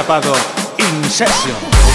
Chapado, In.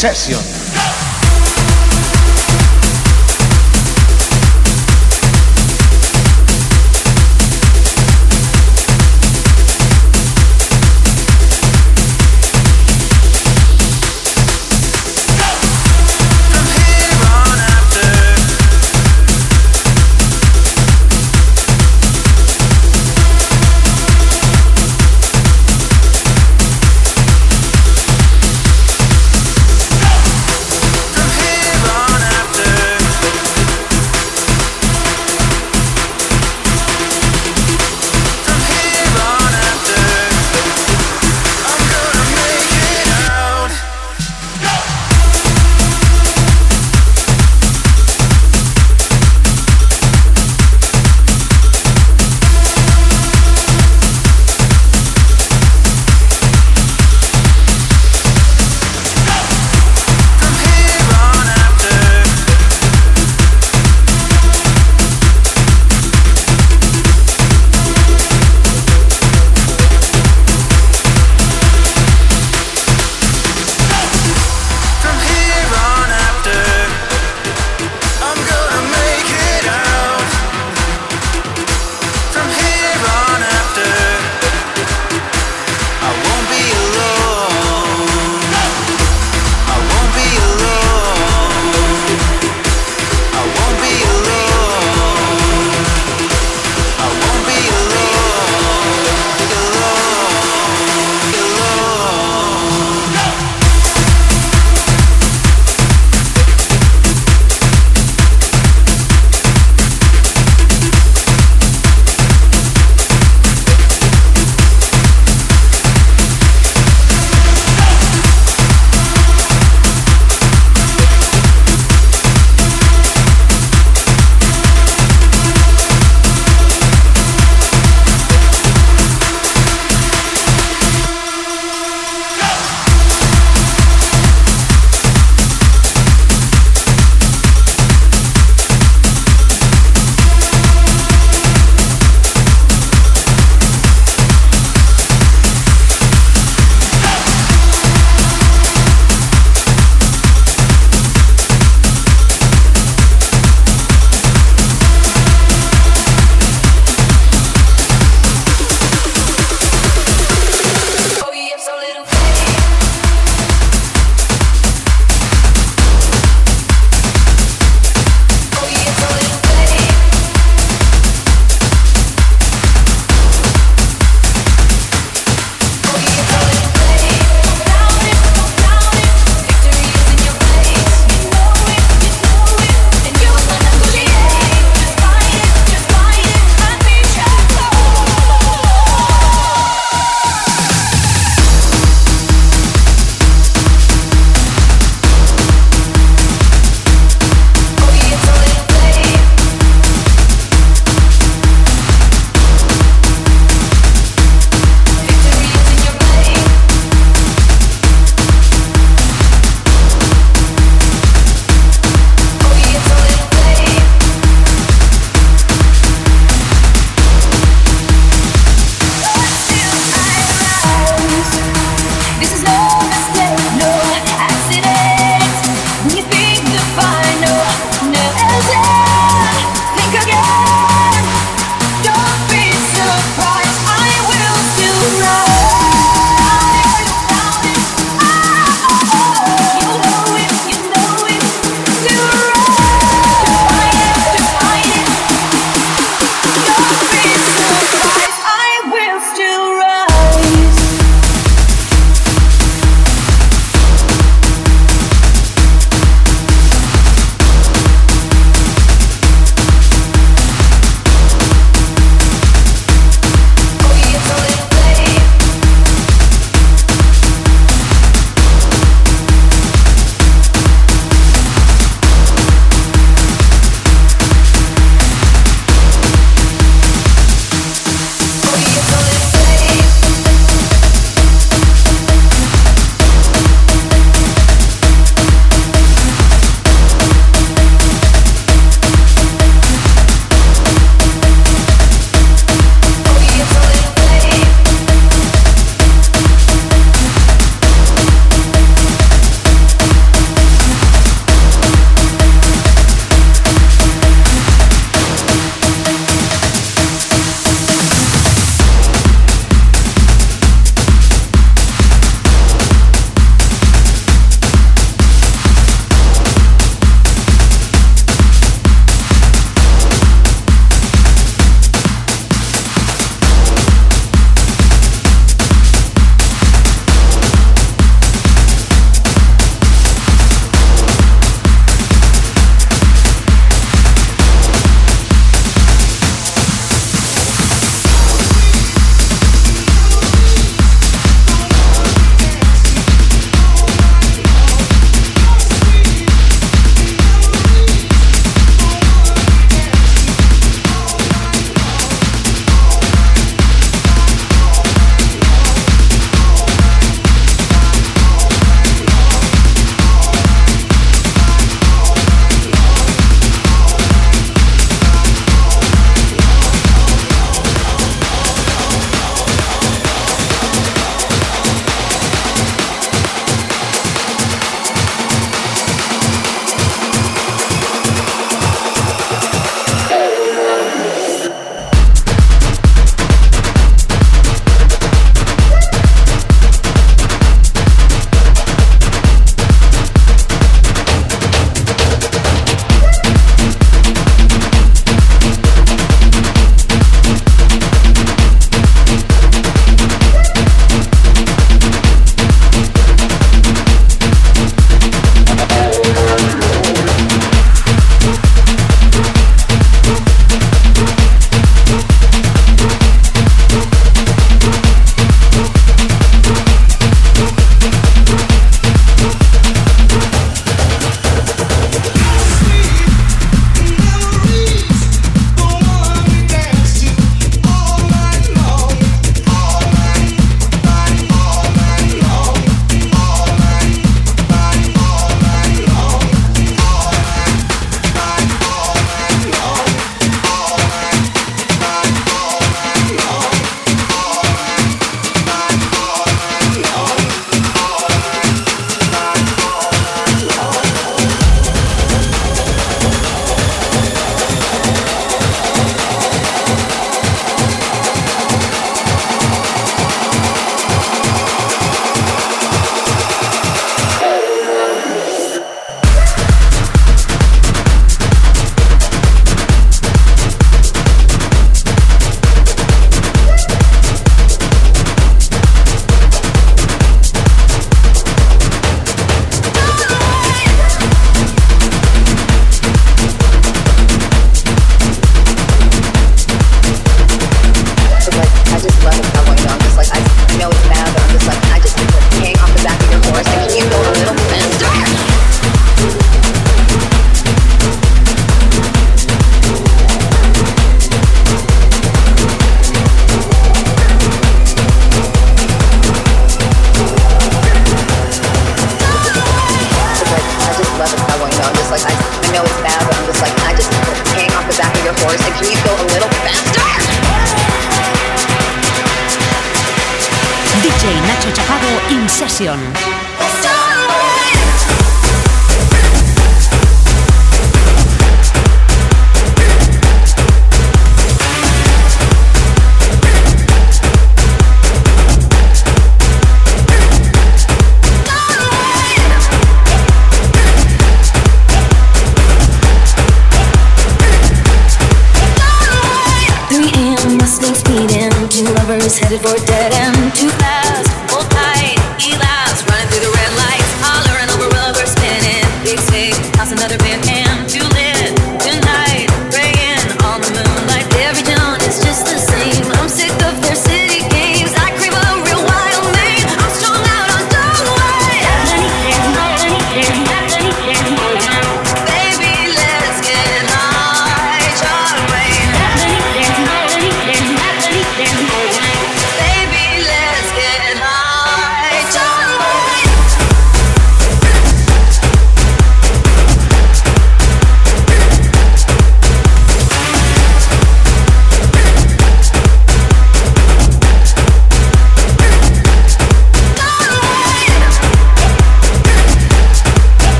Session.